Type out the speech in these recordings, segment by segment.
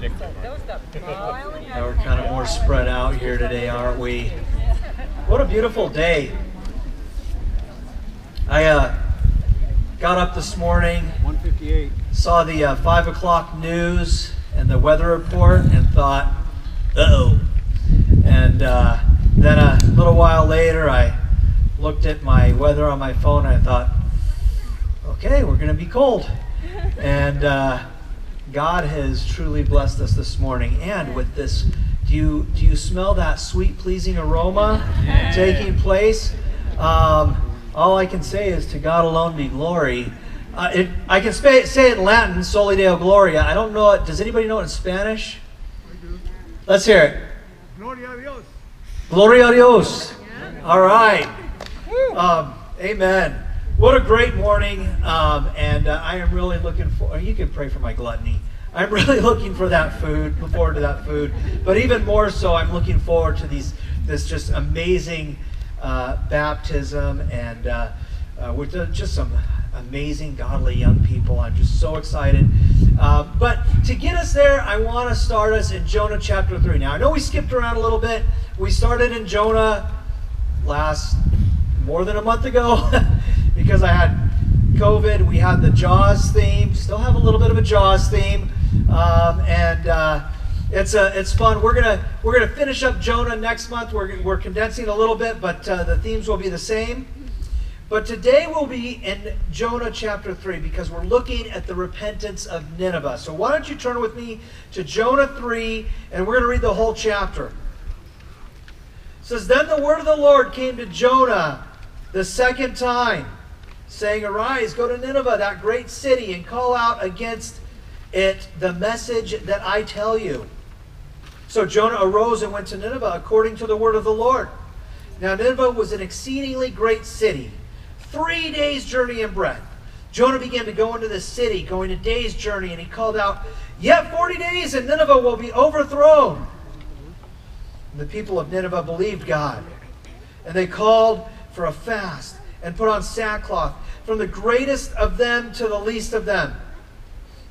We're kind of more spread out here today, aren't we? What a beautiful day. I uh, got up this morning, 158. saw the uh, 5 o'clock news and the weather report, and thought, uh oh. And uh, then a little while later, I looked at my weather on my phone and I thought, okay, we're going to be cold. And uh, God has truly blessed us this morning. And with this, do you, do you smell that sweet, pleasing aroma taking place? Um, all I can say is to God alone be glory. Uh, it, I can say, say it in Latin, Soli Deo Gloria. I don't know it. Does anybody know it in Spanish? Let's hear it. Gloria a Dios. Gloria a Dios. All right. Um, amen. What a great morning. Um, and uh, I am really looking for, you can pray for my gluttony. I'm really looking for that food, look forward to that food. But even more so, I'm looking forward to these, this just amazing uh, baptism and uh, uh, with uh, just some amazing, godly young people. I'm just so excited. Uh, but to get us there, I want to start us in Jonah chapter 3. Now, I know we skipped around a little bit. We started in Jonah last more than a month ago because I had COVID. We had the Jaws theme, still have a little bit of a Jaws theme. Um, and uh, it's a, it's fun. We're gonna we're gonna finish up Jonah next month. We're, we're condensing a little bit, but uh, the themes will be the same. But today we'll be in Jonah chapter 3 because we're looking at the repentance of Nineveh. So why don't you turn with me to Jonah 3 and we're going to read the whole chapter. It says, Then the word of the Lord came to Jonah the second time, saying, Arise, go to Nineveh, that great city, and call out against it the message that I tell you. So Jonah arose and went to Nineveh according to the word of the Lord. Now Nineveh was an exceedingly great city, three days' journey in breadth. Jonah began to go into the city, going a day's journey, and he called out, Yet forty days, and Nineveh will be overthrown. And the people of Nineveh believed God, and they called for a fast and put on sackcloth, from the greatest of them to the least of them.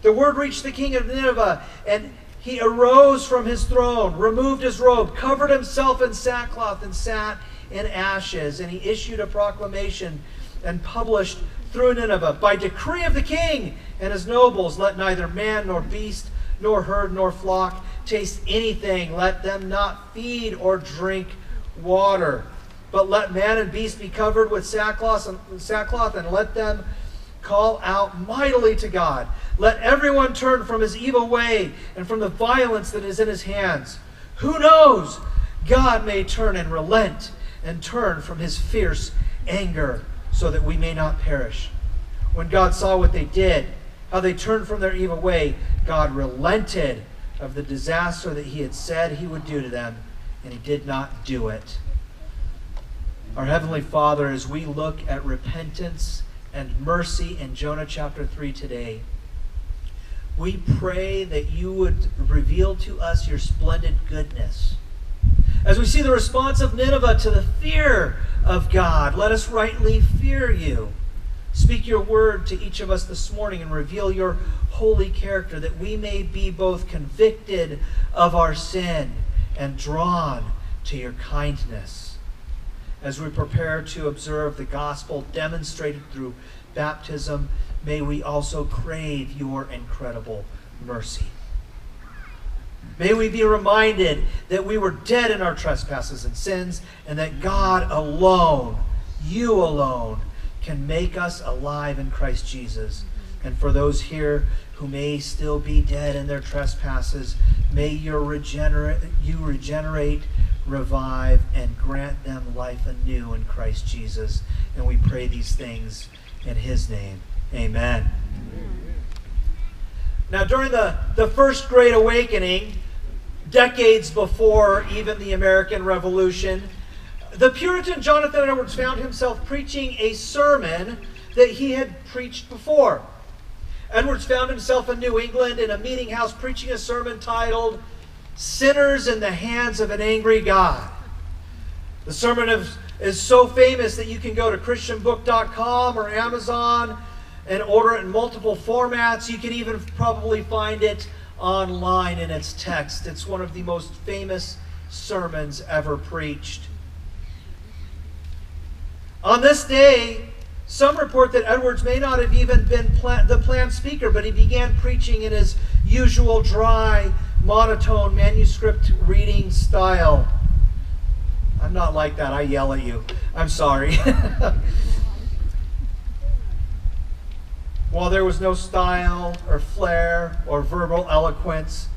The word reached the king of Nineveh, and he arose from his throne, removed his robe, covered himself in sackcloth, and sat in ashes. And he issued a proclamation and published through Nineveh by decree of the king and his nobles, let neither man nor beast nor herd nor flock taste anything. Let them not feed or drink water. But let man and beast be covered with sackcloth and, sackcloth, and let them call out mightily to God. Let everyone turn from his evil way and from the violence that is in his hands. Who knows? God may turn and relent and turn from his fierce anger so that we may not perish. When God saw what they did, how they turned from their evil way, God relented of the disaster that he had said he would do to them, and he did not do it. Our Heavenly Father, as we look at repentance and mercy in Jonah chapter 3 today, we pray that you would reveal to us your splendid goodness. As we see the response of Nineveh to the fear of God, let us rightly fear you. Speak your word to each of us this morning and reveal your holy character that we may be both convicted of our sin and drawn to your kindness. As we prepare to observe the gospel demonstrated through baptism, may we also crave your incredible mercy. May we be reminded that we were dead in our trespasses and sins, and that God alone, you alone, can make us alive in Christ Jesus. And for those here who may still be dead in their trespasses, may your regenerate, you regenerate, revive, and grant them life anew in Christ Jesus. And we pray these things in his name. Amen. Now, during the, the First Great Awakening, decades before even the American Revolution, the Puritan Jonathan Edwards found himself preaching a sermon that he had preached before. Edwards found himself in New England in a meeting house preaching a sermon titled Sinners in the Hands of an Angry God. The sermon is, is so famous that you can go to ChristianBook.com or Amazon and order it in multiple formats. You can even probably find it online in its text. It's one of the most famous sermons ever preached. On this day, some report that Edwards may not have even been the planned speaker, but he began preaching in his usual dry, monotone manuscript reading style. I'm not like that. I yell at you. I'm sorry. While there was no style or flair or verbal eloquence,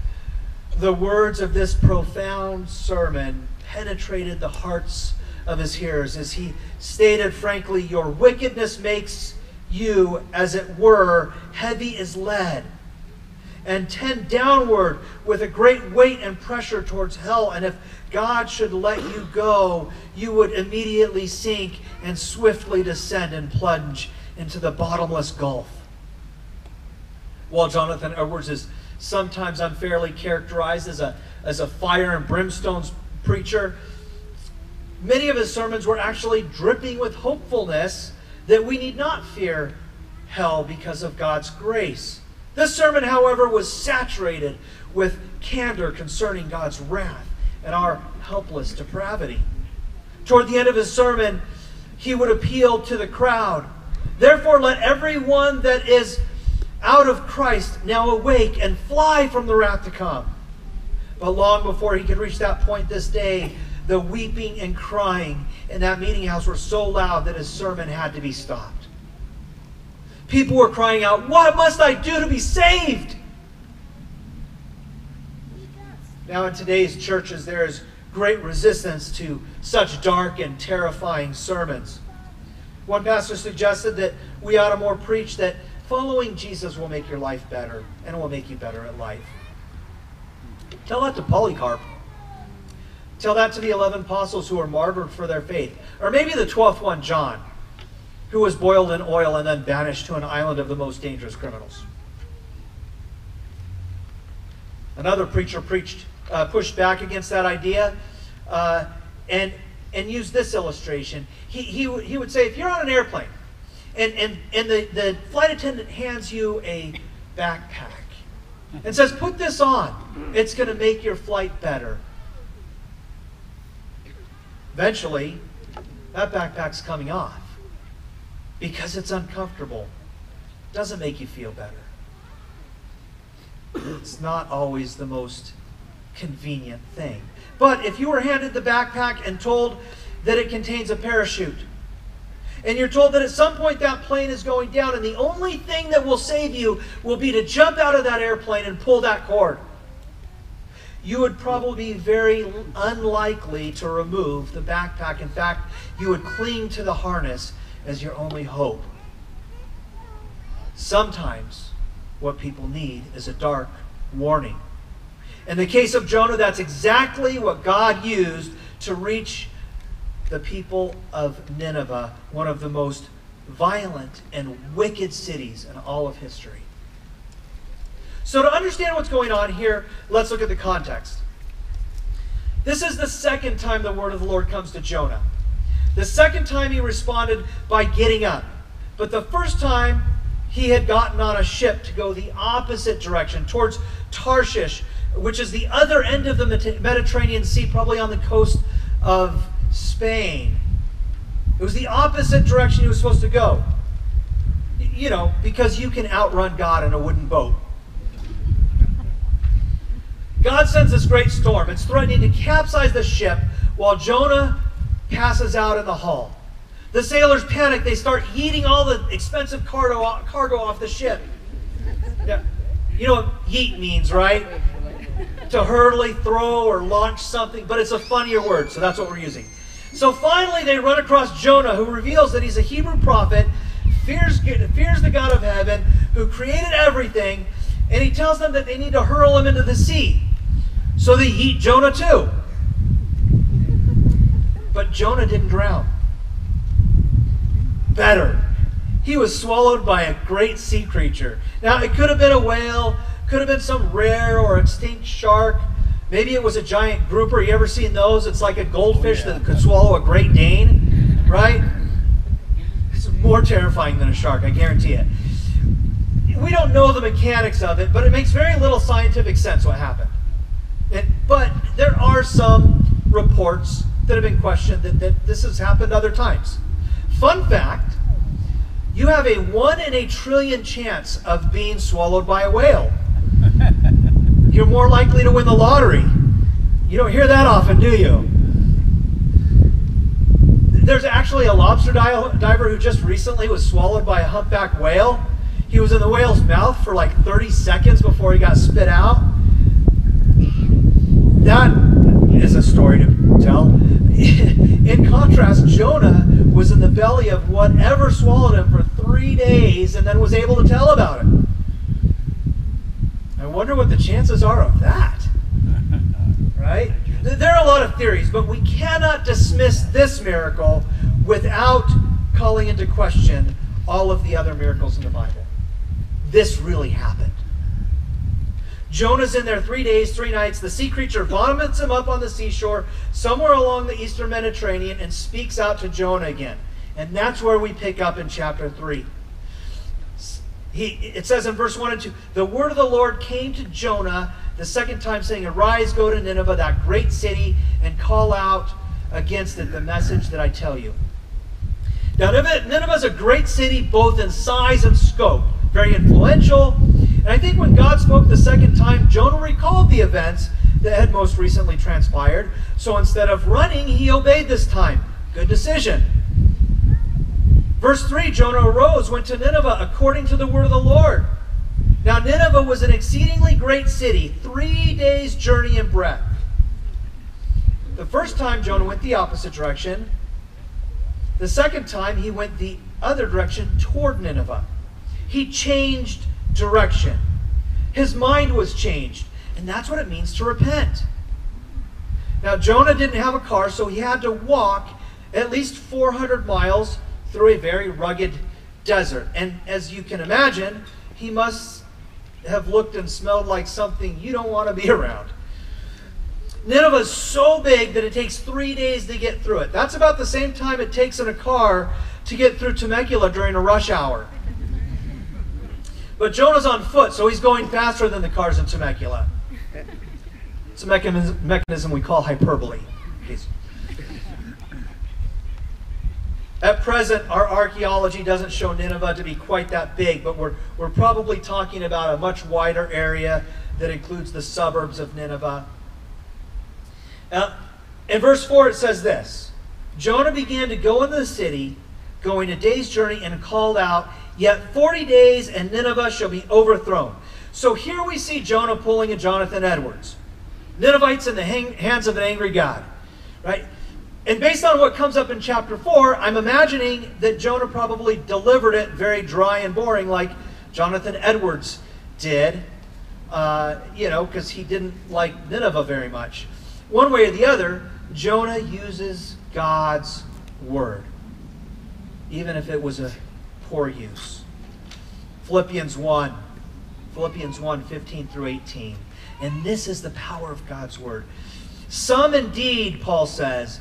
the words of this profound sermon penetrated the hearts of his hearers as he stated frankly, Your wickedness makes you, as it were, heavy as lead and tend downward with a great weight and pressure towards hell. And if God should let you go, you would immediately sink and swiftly descend and plunge into the bottomless gulf. While Jonathan Edwards is sometimes unfairly characterized as a, as a fire and brimstone preacher, many of his sermons were actually dripping with hopefulness that we need not fear hell because of God's grace. This sermon, however, was saturated with candor concerning God's wrath and our helpless depravity. Toward the end of his sermon, he would appeal to the crowd. Therefore, let everyone that is out of Christ now awake and fly from the wrath to come. But long before he could reach that point this day, the weeping and crying in that meeting house were so loud that his sermon had to be stopped. People were crying out, What must I do to be saved? Now, in today's churches, there is great resistance to such dark and terrifying sermons. One pastor suggested that we ought to more preach that following Jesus will make your life better and it will make you better at life. Tell that to Polycarp. Tell that to the 11 apostles who were martyred for their faith. Or maybe the 12th one, John, who was boiled in oil and then banished to an island of the most dangerous criminals. Another preacher preached, uh, pushed back against that idea uh, and, and used this illustration. He, he, he would say, if you're on an airplane and, and, and the, the flight attendant hands you a backpack and says, put this on, it's going to make your flight better Eventually, that backpack's coming off because it's uncomfortable. Doesn't make you feel better. It's not always the most convenient thing. But if you were handed the backpack and told that it contains a parachute, and you're told that at some point that plane is going down, and the only thing that will save you will be to jump out of that airplane and pull that cord you would probably be very unlikely to remove the backpack. In fact, you would cling to the harness as your only hope. Sometimes what people need is a dark warning. In the case of Jonah, that's exactly what God used to reach the people of Nineveh, one of the most violent and wicked cities in all of history. So, to understand what's going on here, let's look at the context. This is the second time the word of the Lord comes to Jonah. The second time he responded by getting up. But the first time he had gotten on a ship to go the opposite direction, towards Tarshish, which is the other end of the Mediterranean Sea, probably on the coast of Spain. It was the opposite direction he was supposed to go. You know, because you can outrun God in a wooden boat. God sends this great storm. It's threatening to capsize the ship while Jonah passes out in the hull. The sailors panic. They start yeeting all the expensive cargo, cargo off the ship. You know what yeet means, right? To hurriedly throw or launch something, but it's a funnier word, so that's what we're using. So finally, they run across Jonah, who reveals that he's a Hebrew prophet, fears, fears the God of heaven, who created everything, and he tells them that they need to hurl him into the sea. So they eat Jonah too. But Jonah didn't drown. Better. He was swallowed by a great sea creature. Now, it could have been a whale, could have been some rare or extinct shark. Maybe it was a giant grouper. You ever seen those? It's like a goldfish oh, yeah. that could swallow a Great Dane, right? It's more terrifying than a shark, I guarantee it we don't know the mechanics of it, but it makes very little scientific sense what happened. And, but there are some reports that have been questioned that, that this has happened other times. Fun fact you have a one in a trillion chance of being swallowed by a whale. You're more likely to win the lottery. You don't hear that often, do you? There's actually a lobster diver who just recently was swallowed by a humpback whale. He was in the whale's mouth for like 30 seconds before he got spit out. That is a story to tell. in contrast, Jonah was in the belly of swallowed him for three days and then was able to tell about it. I wonder what the chances are of that. Right? There are a lot of theories, but we cannot dismiss this miracle without calling into question all of the other miracles in the Bible. This really happened. Jonah's in there three days, three nights. The sea creature vomits him up on the seashore somewhere along the eastern Mediterranean and speaks out to Jonah again. And that's where we pick up in chapter 3. He, it says in verse 1 and 2 The word of the Lord came to Jonah the second time, saying, Arise, go to Nineveh, that great city, and call out against it the message that I tell you. Now, Nineveh is a great city, both in size and scope, very influential. And I think when God spoke the second time, Jonah recalled the events that had most recently transpired. So instead of running, he obeyed this time. Good decision. Verse 3 Jonah arose, went to Nineveh according to the word of the Lord. Now, Nineveh was an exceedingly great city, three days' journey in breadth. The first time Jonah went the opposite direction. The second time he went the other direction toward Nineveh. He changed direction. His mind was changed. And that's what it means to repent. Now, Jonah didn't have a car, so he had to walk at least 400 miles through a very rugged desert. And as you can imagine, he must have looked and smelled like something you don't want to be around. Nineveh is so big that it takes three days to get through it. That's about the same time it takes in a car to get through Temecula during a rush hour. But Jonah's on foot, so he's going faster than the cars in Temecula. It's a mechanism, mechanism we call hyperbole. At present, our archaeology doesn't show Nineveh to be quite that big, but we're, we're probably talking about a much wider area that includes the suburbs of Nineveh. Now, in verse 4, it says this Jonah began to go into the city, going a day's journey, and called out, Yet 40 days, and Nineveh shall be overthrown. So here we see Jonah pulling a Jonathan Edwards. Ninevites in the hands of an angry God. Right? And based on what comes up in chapter 4, I'm imagining that Jonah probably delivered it very dry and boring, like Jonathan Edwards did, uh, you know, because he didn't like Nineveh very much. One way or the other, Jonah uses God's word, even if it was a poor use. Philippians 1, Philippians 1 15 through 18. And this is the power of God's word. Some indeed, Paul says,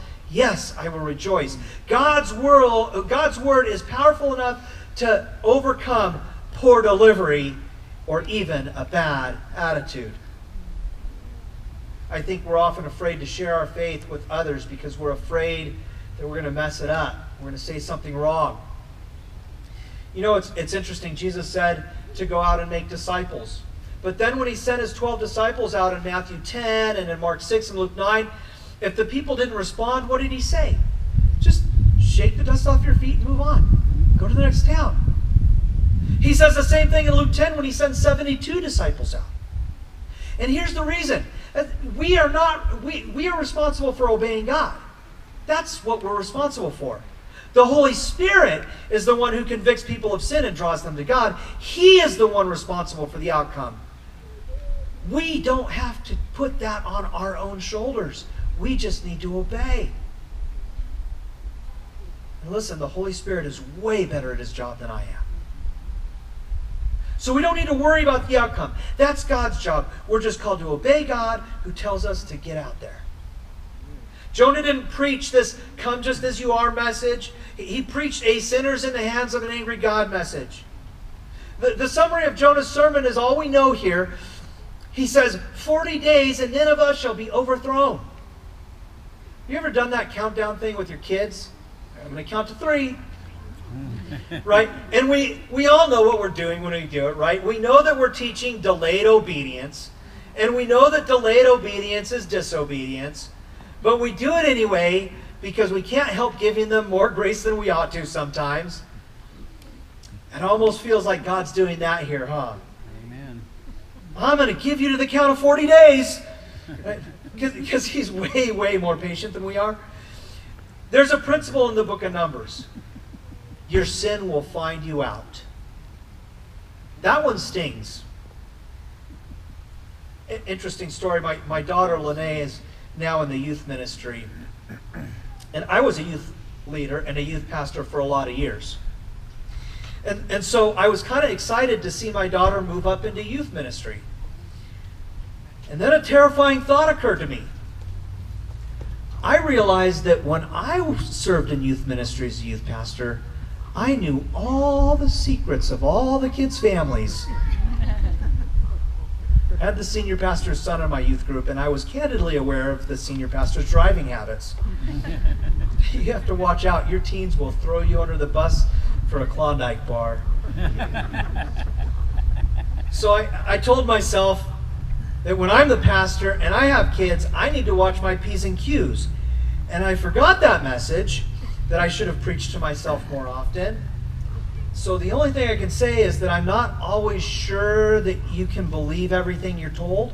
Yes, I will rejoice. God's word, God's word is powerful enough to overcome poor delivery or even a bad attitude. I think we're often afraid to share our faith with others because we're afraid that we're going to mess it up. We're going to say something wrong. You know, it's, it's interesting. Jesus said to go out and make disciples. But then when he sent his 12 disciples out in Matthew 10 and in Mark 6 and Luke 9, if the people didn't respond, what did he say? Just shake the dust off your feet and move on. Go to the next town. He says the same thing in Luke 10 when he sends 72 disciples out. And here's the reason. Uh, we are not we, we are responsible for obeying God. That's what we're responsible for. The Holy Spirit is the one who convicts people of sin and draws them to God. He is the one responsible for the outcome. We don't have to put that on our own shoulders. We just need to obey. And listen, the Holy Spirit is way better at his job than I am. So we don't need to worry about the outcome. That's God's job. We're just called to obey God who tells us to get out there. Jonah didn't preach this come just as you are message. He preached a sinners in the hands of an angry God message. The, the summary of Jonah's sermon is all we know here. He says, 40 days and Nineveh shall be overthrown. You ever done that countdown thing with your kids? I'm going to count to three. right? And we, we all know what we're doing when we do it, right? We know that we're teaching delayed obedience. And we know that delayed obedience is disobedience. But we do it anyway because we can't help giving them more grace than we ought to sometimes. It almost feels like God's doing that here, huh? Amen. I'm going to give you to the count of 40 days. Because he's way, way more patient than we are. There's a principle in the book of Numbers your sin will find you out. That one stings. Interesting story. My, my daughter, Lene, is now in the youth ministry. And I was a youth leader and a youth pastor for a lot of years. And, and so I was kind of excited to see my daughter move up into youth ministry. And then a terrifying thought occurred to me. I realized that when I served in youth ministry as a youth pastor, I knew all the secrets of all the kids' families. I had the senior pastor's son in my youth group, and I was candidly aware of the senior pastor's driving habits. you have to watch out. Your teens will throw you under the bus for a Klondike bar. so I, I told myself that when I'm the pastor and I have kids, I need to watch my P's and Q's. And I forgot that message that I should have preached to myself more often. So the only thing I can say is that I'm not always sure that you can believe everything you're told.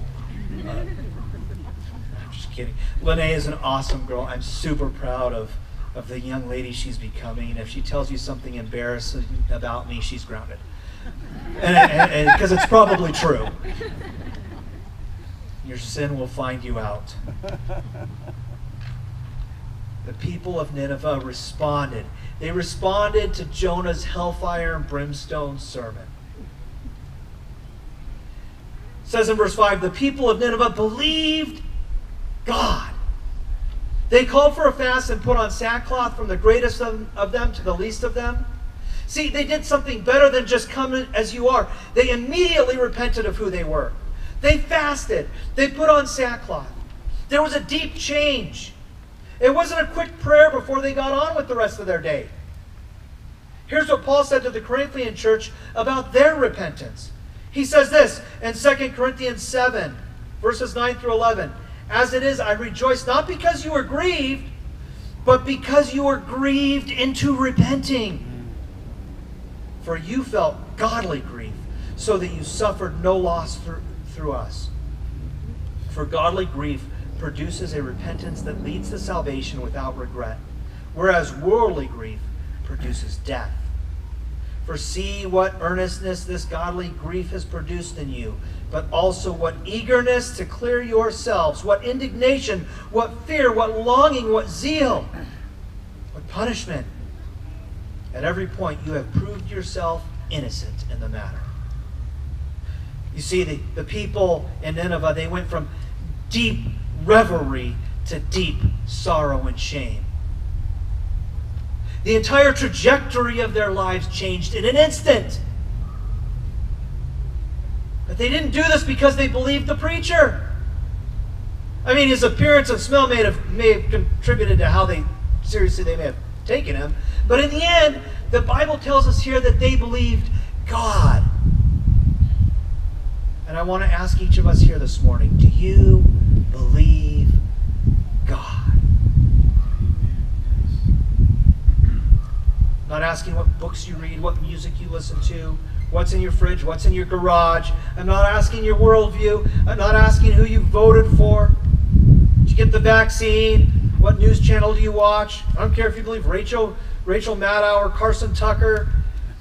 Uh, I'm just kidding. Lene is an awesome girl. I'm super proud of, of the young lady she's becoming. If she tells you something embarrassing about me, she's grounded. Because it's probably true. Your sin will find you out. The people of Nineveh responded they responded to Jonah's hellfire and brimstone sermon. It says in verse 5 the people of Nineveh believed God. They called for a fast and put on sackcloth from the greatest of them to the least of them. See, they did something better than just come as you are. They immediately repented of who they were. They fasted. They put on sackcloth. There was a deep change. It wasn't a quick prayer before they got on with the rest of their day. Here's what Paul said to the Corinthian church about their repentance. He says this in 2 Corinthians 7, verses 9 through 11. As it is, I rejoice not because you were grieved, but because you were grieved into repenting. For you felt godly grief, so that you suffered no loss through, through us. For godly grief produces a repentance that leads to salvation without regret, whereas worldly grief produces death. For see what earnestness this godly grief has produced in you, but also what eagerness to clear yourselves, what indignation, what fear, what longing, what zeal, what punishment. At every point, you have proved yourself innocent in the matter. You see, the, the people in Nineveh, they went from deep revelry to deep sorrow and shame. The entire trajectory of their lives changed in an instant. But they didn't do this because they believed the preacher. I mean, his appearance and smell may have, may have contributed to how they seriously they may have taken him. But in the end, the Bible tells us here that they believed God. And I want to ask each of us here this morning do you believe God? I'm not asking what books you read, what music you listen to, what's in your fridge, what's in your garage. I'm not asking your worldview. I'm not asking who you voted for. Did you get the vaccine? What news channel do you watch? I don't care if you believe Rachel, Rachel Maddow or Carson Tucker.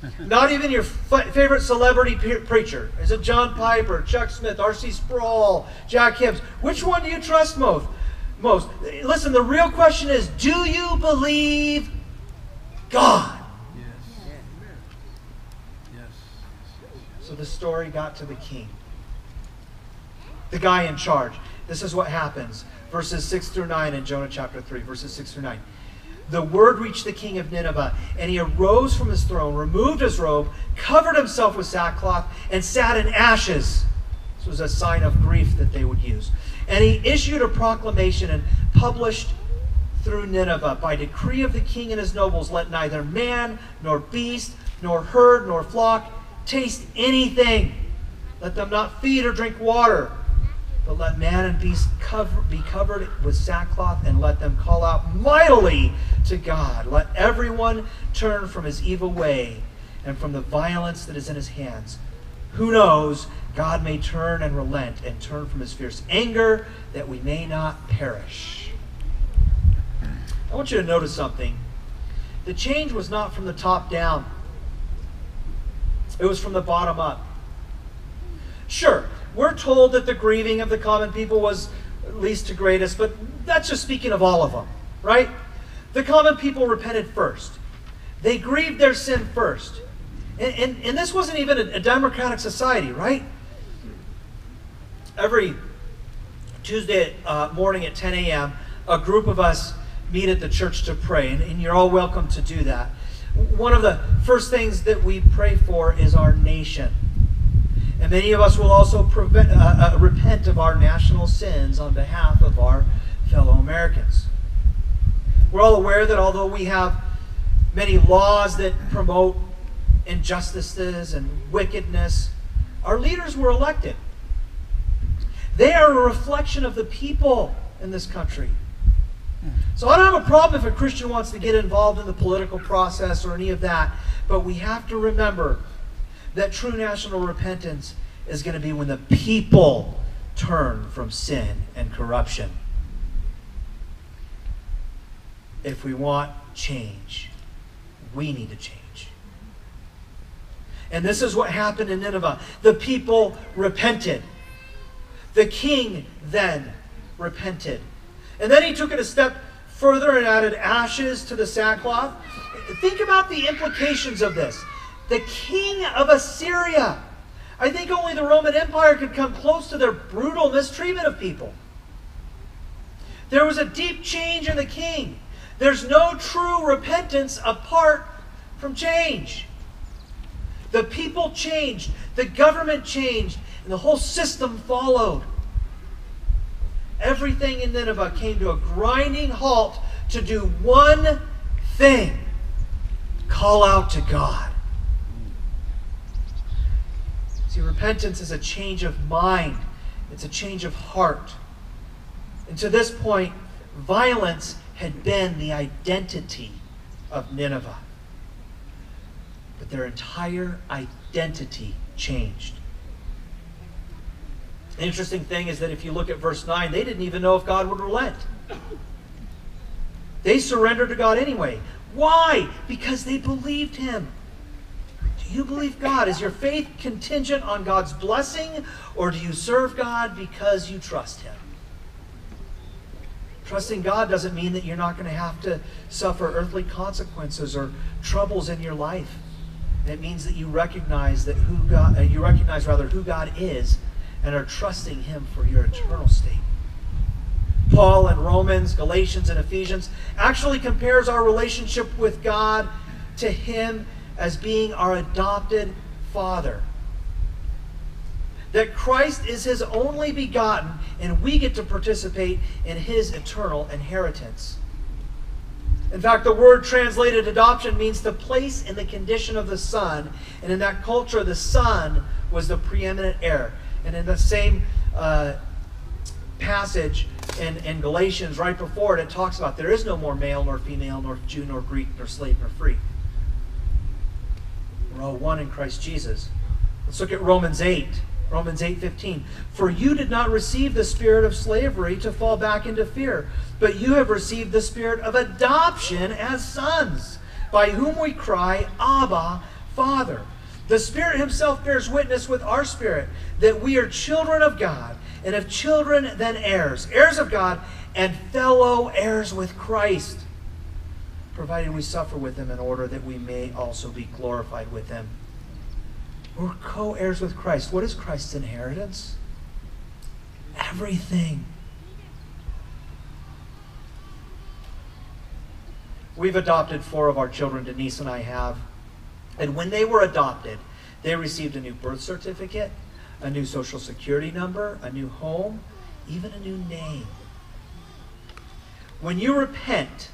Not even your favorite celebrity preacher. Is it John Piper, Chuck Smith, R.C. Sproul, Jack Hibbs? Which one do you trust most? Most. Listen, the real question is do you believe God? Yes. Yes. So the story got to the king, the guy in charge. This is what happens. Verses 6 through 9 in Jonah chapter 3, verses 6 through 9. The word reached the king of Nineveh, and he arose from his throne, removed his robe, covered himself with sackcloth, and sat in ashes. This was a sign of grief that they would use. And he issued a proclamation and published through Nineveh by decree of the king and his nobles let neither man nor beast nor herd nor flock taste anything. Let them not feed or drink water, but let man and beast cover, be covered with sackcloth and let them call out mightily to God. Let everyone turn from his evil way and from the violence that is in his hands. Who knows? God may turn and relent and turn from his fierce anger that we may not perish. I want you to notice something. The change was not from the top down, it was from the bottom up. Sure, we're told that the grieving of the common people was least to greatest, but that's just speaking of all of them, right? The common people repented first. They grieved their sin first. And, and, and this wasn't even a, a democratic society, right? Every Tuesday uh, morning at 10 a.m., a group of us meet at the church to pray, and, and you're all welcome to do that. One of the first things that we pray for is our nation. And many of us will also prevent, uh, uh, repent of our national sins on behalf of our fellow Americans. We're all aware that although we have many laws that promote injustices and wickedness, our leaders were elected. They are a reflection of the people in this country. So I don't have a problem if a Christian wants to get involved in the political process or any of that, but we have to remember that true national repentance is going to be when the people turn from sin and corruption. If we want change, we need to change. And this is what happened in Nineveh. The people repented. The king then repented. And then he took it a step further and added ashes to the sackcloth. Think about the implications of this. The king of Assyria. I think only the Roman Empire could come close to their brutal mistreatment of people. There was a deep change in the king. There's no true repentance apart from change. The people changed, the government changed, and the whole system followed. Everything in Nineveh came to a grinding halt to do one thing call out to God. See, repentance is a change of mind, it's a change of heart. And to this point, violence had been the identity of Nineveh. But their entire identity changed. The interesting thing is that if you look at verse 9, they didn't even know if God would relent. They surrendered to God anyway. Why? Because they believed Him. Do you believe God? Is your faith contingent on God's blessing, or do you serve God because you trust Him? Trusting God doesn't mean that you're not going to have to suffer earthly consequences or troubles in your life. It means that you recognize that who God, uh, you recognize rather who God is, and are trusting Him for your eternal state. Paul in Romans, Galatians, and Ephesians actually compares our relationship with God to Him as being our adopted Father. That Christ is His only begotten, and we get to participate in His eternal inheritance. In fact, the word translated adoption means the place in the condition of the son. And in that culture, the son was the preeminent heir. And in the same uh, passage in, in Galatians, right before it, it talks about there is no more male nor female, nor Jew nor Greek, nor slave nor free. We're all one in Christ Jesus. Let's look at Romans 8. Romans 8:15 For you did not receive the spirit of slavery to fall back into fear but you have received the spirit of adoption as sons by whom we cry abba Father. The Spirit Himself bears witness with our spirit that we are children of God, and if children, then heirs, heirs of God, and fellow heirs with Christ, provided we suffer with Him in order that we may also be glorified with Him. We're co heirs with Christ. What is Christ's inheritance? Everything. We've adopted four of our children, Denise and I have. And when they were adopted, they received a new birth certificate, a new social security number, a new home, even a new name. When you repent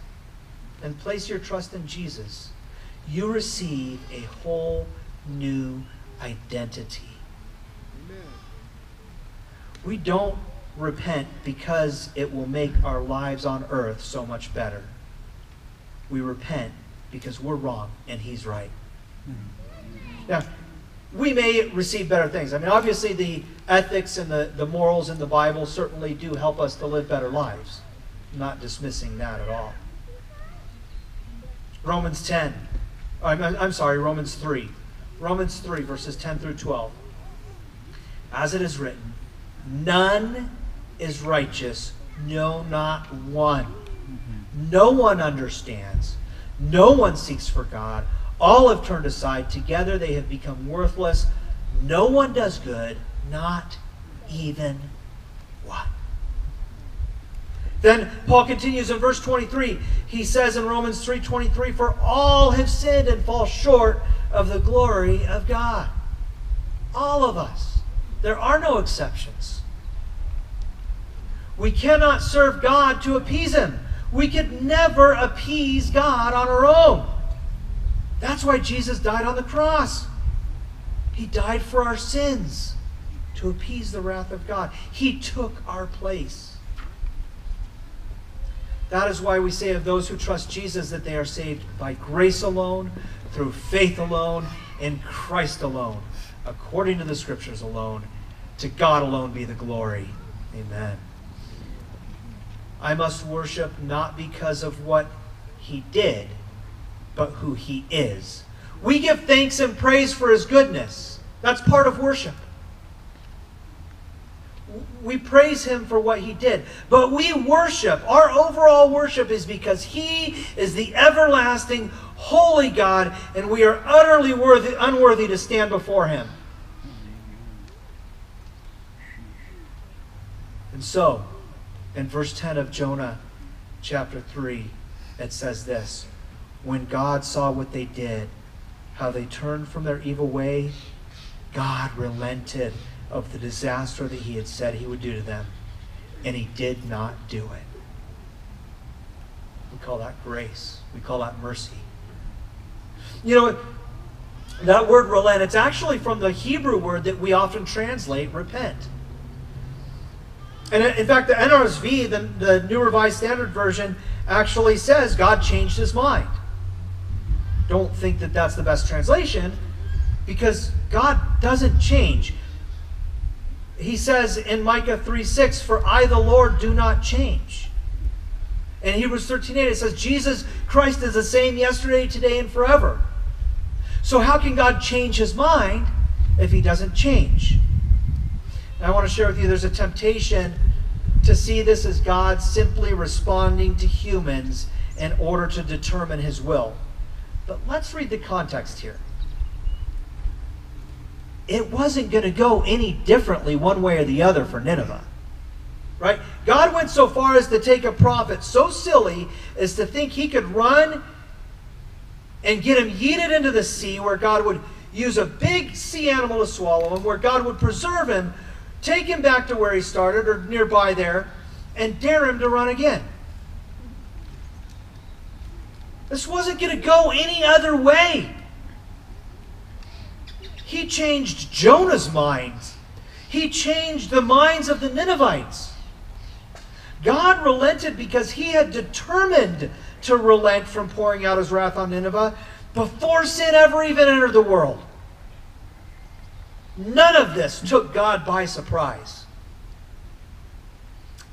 and place your trust in Jesus, you receive a whole new identity. Amen. We don't repent because it will make our lives on earth so much better. We repent because we're wrong and He's right. Hmm. Now, we may receive better things. I mean, obviously, the ethics and the, the morals in the Bible certainly do help us to live better lives. I'm not dismissing that at all. Romans 10. I'm, I'm sorry, Romans 3. Romans 3, verses 10 through 12. As it is written, none is righteous, no, not one. No one understands. No one seeks for God. All have turned aside. Together they have become worthless. No one does good, not even. Then Paul continues in verse 23. He says in Romans 3:23, "For all have sinned and fall short of the glory of God." All of us. There are no exceptions. We cannot serve God to appease him. We could never appease God on our own. That's why Jesus died on the cross. He died for our sins to appease the wrath of God. He took our place. That is why we say of those who trust Jesus that they are saved by grace alone, through faith alone, in Christ alone, according to the Scriptures alone. To God alone be the glory. Amen. I must worship not because of what he did, but who he is. We give thanks and praise for his goodness. That's part of worship. We praise him for what he did. But we worship, our overall worship is because he is the everlasting, holy God, and we are utterly worthy, unworthy to stand before him. And so, in verse 10 of Jonah chapter 3, it says this When God saw what they did, how they turned from their evil way, God relented of the disaster that he had said he would do to them, and he did not do it. We call that grace, we call that mercy. You know, that word relent, it's actually from the Hebrew word that we often translate repent. And uh, in fact, the NRSV, the, the New Revised Standard Version, actually says God changed his mind. Don't think that that's the best translation because God doesn't change. He says in Micah 3 6, For I, the Lord, do not change. In Hebrews 13 8, it says, Jesus Christ is the same yesterday, today, and forever. So, how can God change his mind if he doesn't change? And I want to share with you there's a temptation to see this as God simply responding to humans in order to determine his will. But let's read the context here. It wasn't going to go any differently one way or the other for Nineveh. Right? God went so far as to take a prophet so silly as to think he could run and get him yeeted into the sea where God would use a big sea animal to swallow him, where God would preserve him, take him back to where he started or nearby there, and dare him to run again. This wasn't going to go any other way. He changed Jonah's mind. He changed the minds of the Ninevites. God relented because he had determined to relent from pouring out his wrath on Nineveh before sin ever even entered the world. None of this took God by surprise.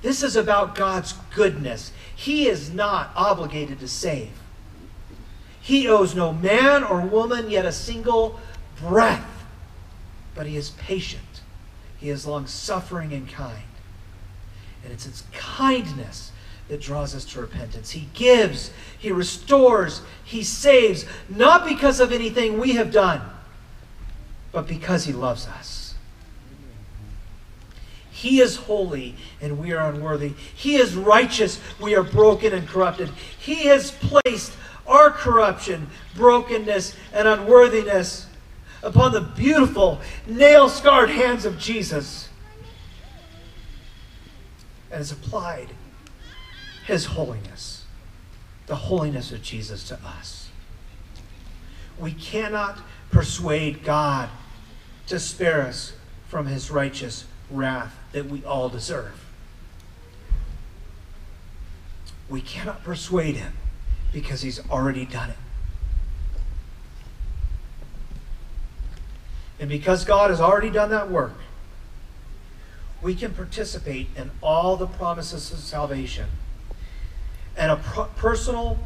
This is about God's goodness. He is not obligated to save. He owes no man or woman yet a single breath, but he is patient. He is long suffering and kind. And it's his kindness that draws us to repentance. He gives, He restores, He saves, not because of anything we have done, but because He loves us. He is holy and we are unworthy. He is righteous, we are broken and corrupted. He has placed our corruption, brokenness, and unworthiness upon the beautiful, nail scarred hands of Jesus and has applied his holiness, the holiness of Jesus to us. We cannot persuade God to spare us from his righteous wrath that we all deserve. We cannot persuade him because he's already done it. And because God has already done that work, we can participate in all the promises of salvation and a personal,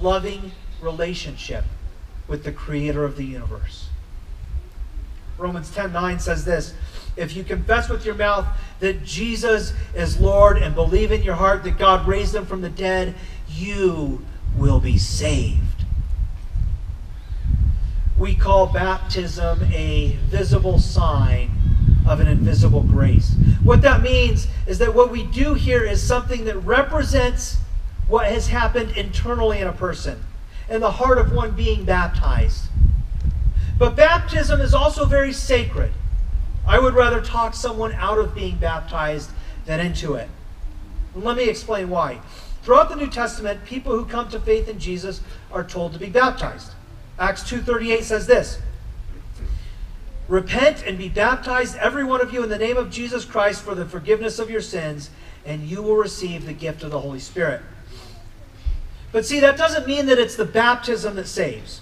loving relationship with the creator of the universe. Romans 10 9 says this If you confess with your mouth that Jesus is Lord and believe in your heart that God raised him from the dead, you will be saved. We call baptism a visible sign of an invisible grace. What that means is that what we do here is something that represents what has happened internally in a person and the heart of one being baptized. But baptism is also very sacred. I would rather talk someone out of being baptized than into it. Let me explain why. Throughout the New Testament, people who come to faith in Jesus are told to be baptized. Acts 2:38 says this: Repent and be baptized, every one of you, in the name of Jesus Christ for the forgiveness of your sins, and you will receive the gift of the Holy Spirit. But see, that doesn't mean that it's the baptism that saves.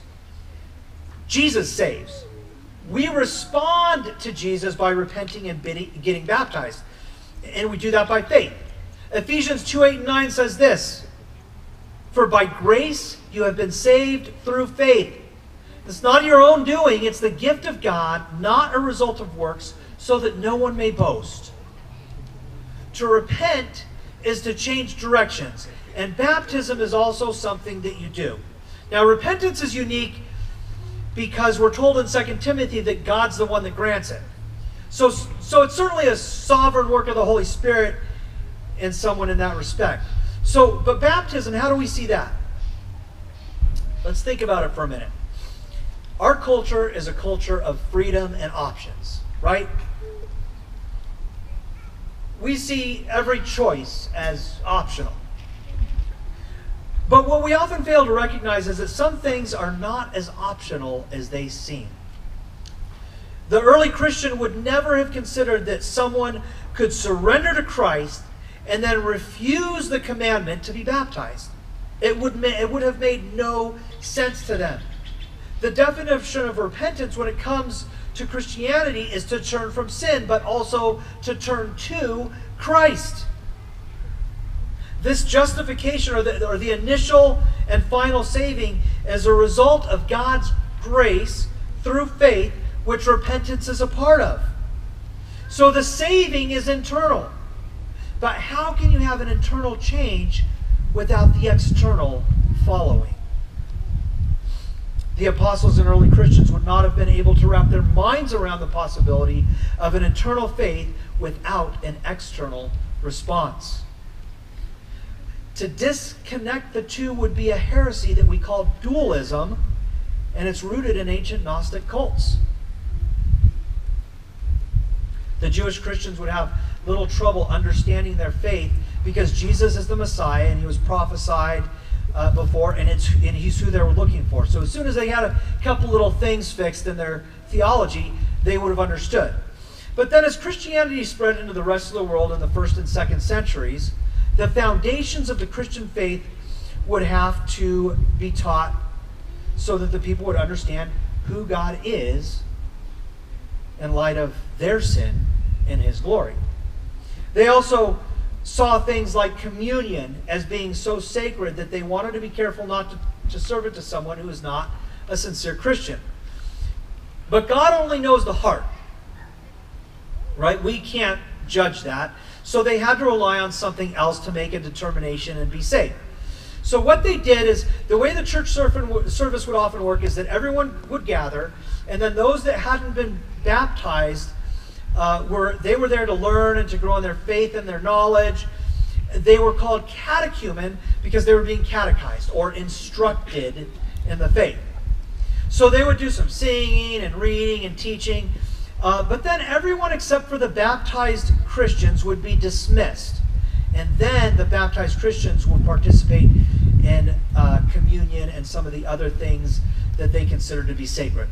Jesus saves. We respond to Jesus by repenting and getting baptized. And we do that by faith. Ephesians 2 8 and 9 says this For by grace you have been saved through faith. It's not your own doing, it's the gift of God, not a result of works, so that no one may boast. To repent is to change directions, and baptism is also something that you do. Now, repentance is unique because we're told in 2 Timothy that God's the one that grants it. So, so it's certainly a sovereign work of the Holy Spirit in someone in that respect. So, but baptism, how do we see that? Let's think about it for a minute. Our culture is a culture of freedom and options, right? We see every choice as optional. But what we often fail to recognize is that some things are not as optional as they seem. The early Christian would never have considered that someone could surrender to Christ and then refuse the commandment to be baptized. It would, it would have made no sense to them. The definition of repentance when it comes to Christianity is to turn from sin, but also to turn to Christ. This justification or the, or the initial and final saving is a result of God's grace through faith, which repentance is a part of. So the saving is internal. But how can you have an internal change without the external following? The apostles and early Christians would not have been able to wrap their minds around the possibility of an internal faith without an external response. To disconnect the two would be a heresy that we call dualism, and it's rooted in ancient Gnostic cults. The Jewish Christians would have little trouble understanding their faith because Jesus is the Messiah and he was prophesied uh, before, and it's and he's who they were looking for. So as soon as they had a couple little things fixed in their theology, they would have understood. But then, as Christianity spread into the rest of the world in the first and second centuries, the foundations of the Christian faith would have to be taught so that the people would understand who God is in light of their sin and his glory. They also saw things like communion as being so sacred that they wanted to be careful not to, to serve it to someone who is not a sincere Christian. But God only knows the heart. Right? We can't judge that. So they had to rely on something else to make a determination and be safe. So what they did is the way the church service would often work is that everyone would gather, and then those that hadn't been baptized uh, were they were there to learn and to grow in their faith and their knowledge. They were called catechumen because they were being catechized or instructed in the faith. So they would do some singing and reading and teaching. Uh, but then everyone except for the baptized Christians would be dismissed. And then the baptized Christians would participate in uh, communion and some of the other things that they considered to be sacred.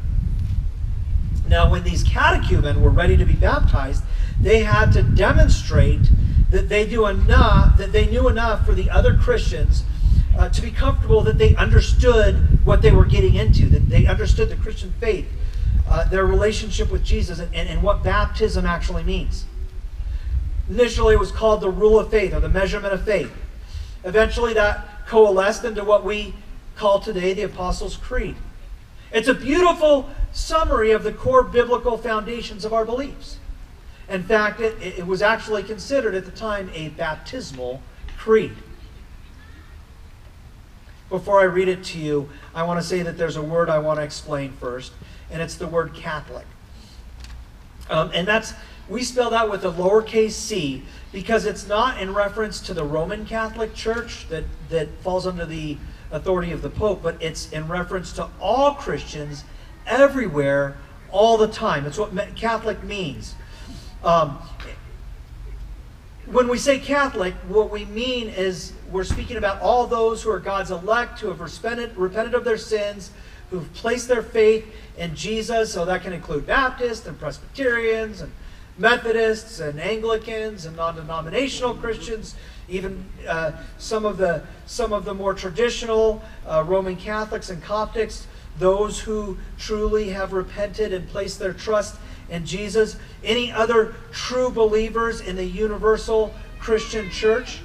Now, when these catechumen were ready to be baptized, they had to demonstrate that they do enough, that they knew enough for the other Christians uh, to be comfortable that they understood what they were getting into, that they understood the Christian faith, uh, their relationship with Jesus, and, and what baptism actually means. Initially, it was called the rule of faith or the measurement of faith. Eventually, that coalesced into what we call today the Apostles' Creed. It's a beautiful summary of the core biblical foundations of our beliefs. In fact, it, it was actually considered at the time a baptismal creed. Before I read it to you, I want to say that there's a word I want to explain first, and it's the word Catholic. Um, and that's, we spell that with a lowercase c because it's not in reference to the Roman Catholic Church that, that falls under the authority of the Pope, but it's in reference to all Christians everywhere, all the time. It's what Catholic means. Um, when we say Catholic, what we mean is we're speaking about all those who are God's elect, who have repented, repented of their sins, who've placed their faith in Jesus. So that can include Baptists and Presbyterians and Methodists and Anglicans and non-denominational Christians, even uh, some of the some of the more traditional uh, Roman Catholics and Coptics, those who truly have repented and placed their trust in Jesus. Any other true believers in the universal Christian church?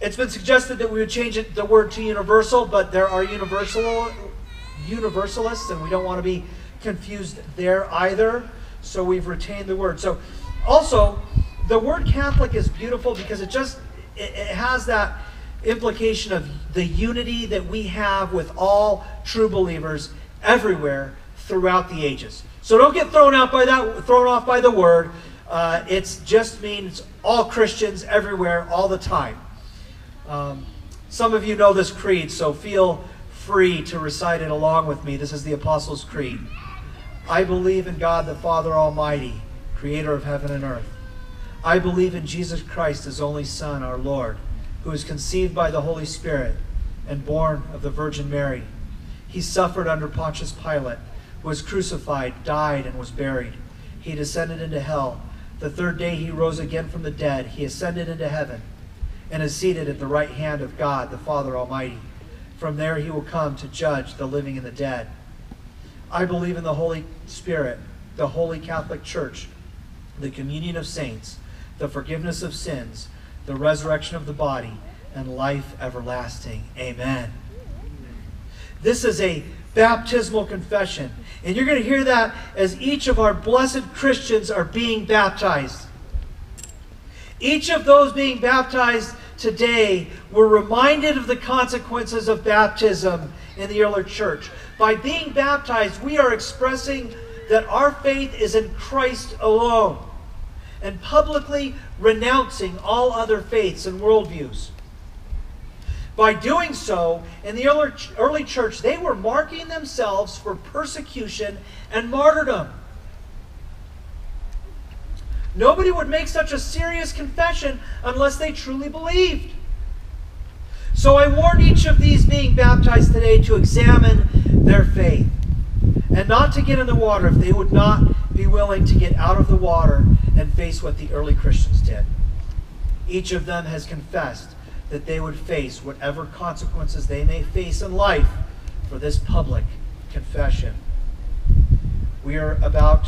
It's been suggested that we would change it, the word to universal, but there are universal universalists, and we don't want to be confused there either. So we've retained the word. So also, the word Catholic is beautiful because it just it, it has that implication of the unity that we have with all true believers everywhere throughout the ages. So don't get thrown out by that, thrown off by the word. Uh, it just means all Christians everywhere, all the time. Um, some of you know this creed, so feel free to recite it along with me. This is the Apostles' Creed. I believe in God the Father Almighty, creator of heaven and earth. I believe in Jesus Christ, his only Son, our Lord, who was conceived by the Holy Spirit and born of the Virgin Mary. He suffered under Pontius Pilate, was crucified, died, and was buried. He descended into hell. The third day he rose again from the dead. He ascended into heaven and is seated at the right hand of God, the Father Almighty. From there he will come to judge the living and the dead. I believe in the Holy Spirit, the Holy Catholic Church, the communion of saints, the forgiveness of sins, the resurrection of the body, and life everlasting. Amen. This is a baptismal confession. And you're going to hear that as each of our blessed Christians are being baptized. Each of those being baptized today were reminded of the consequences of baptism in the early church. By being baptized, we are expressing that our faith is in Christ alone and publicly renouncing all other faiths and worldviews. By doing so, in the early church, they were marking themselves for persecution and martyrdom. Nobody would make such a serious confession unless they truly believed. So I warn each of these being baptized today to examine their faith and not to get in the water if they would not be willing to get out of the water and face what the early Christians did. Each of them has confessed that they would face whatever consequences they may face in life for this public confession. We are about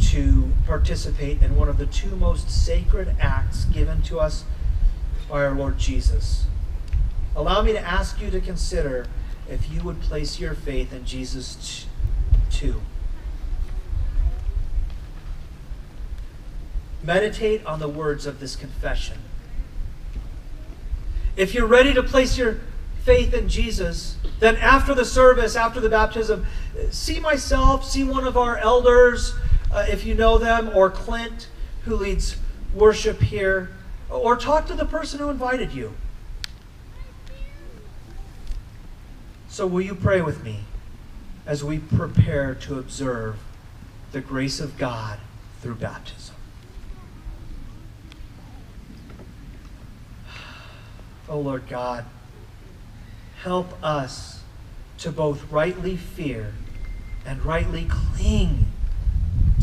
to participate in one of the two most sacred acts given to us by our Lord Jesus. Allow me to ask you to consider if you would place your faith in Jesus t- too. Meditate on the words of this confession. If you're ready to place your faith in Jesus, then after the service, after the baptism, see myself, see one of our elders, uh, if you know them, or Clint, who leads worship here, or talk to the person who invited you. So, will you pray with me as we prepare to observe the grace of God through baptism? Oh Lord God, help us to both rightly fear and rightly cling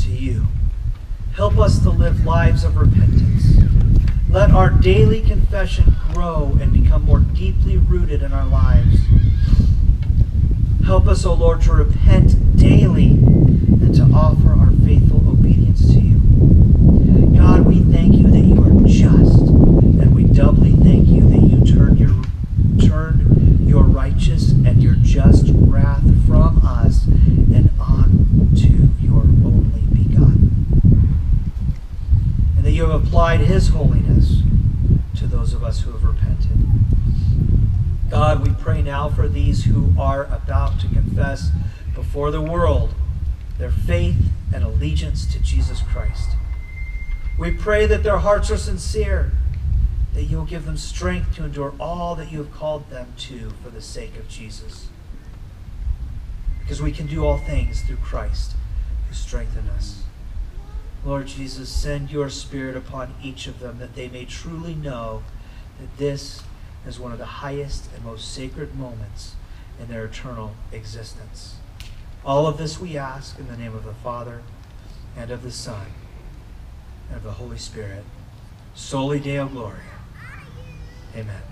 to you. Help us to live lives of repentance. Let our daily confession grow and become more deeply rooted in our lives. Help us, O Lord, to repent daily and to offer our faithful obedience to you. God, we thank you that you are just, and we doubly thank you that you turn your turn your righteous and your just wrath from us and on to your only begotten. And that you have applied his holiness to those of us who have repented. God, we pray now for these who are about to confess before the world their faith and allegiance to Jesus Christ. We pray that their hearts are sincere, that you will give them strength to endure all that you have called them to for the sake of Jesus. Because we can do all things through Christ who strengthen us. Lord Jesus, send your Spirit upon each of them that they may truly know that this is one of the highest and most sacred moments in their eternal existence. All of this we ask in the name of the Father and of the Son and of the Holy Spirit. Soli Deo Gloria. Amen.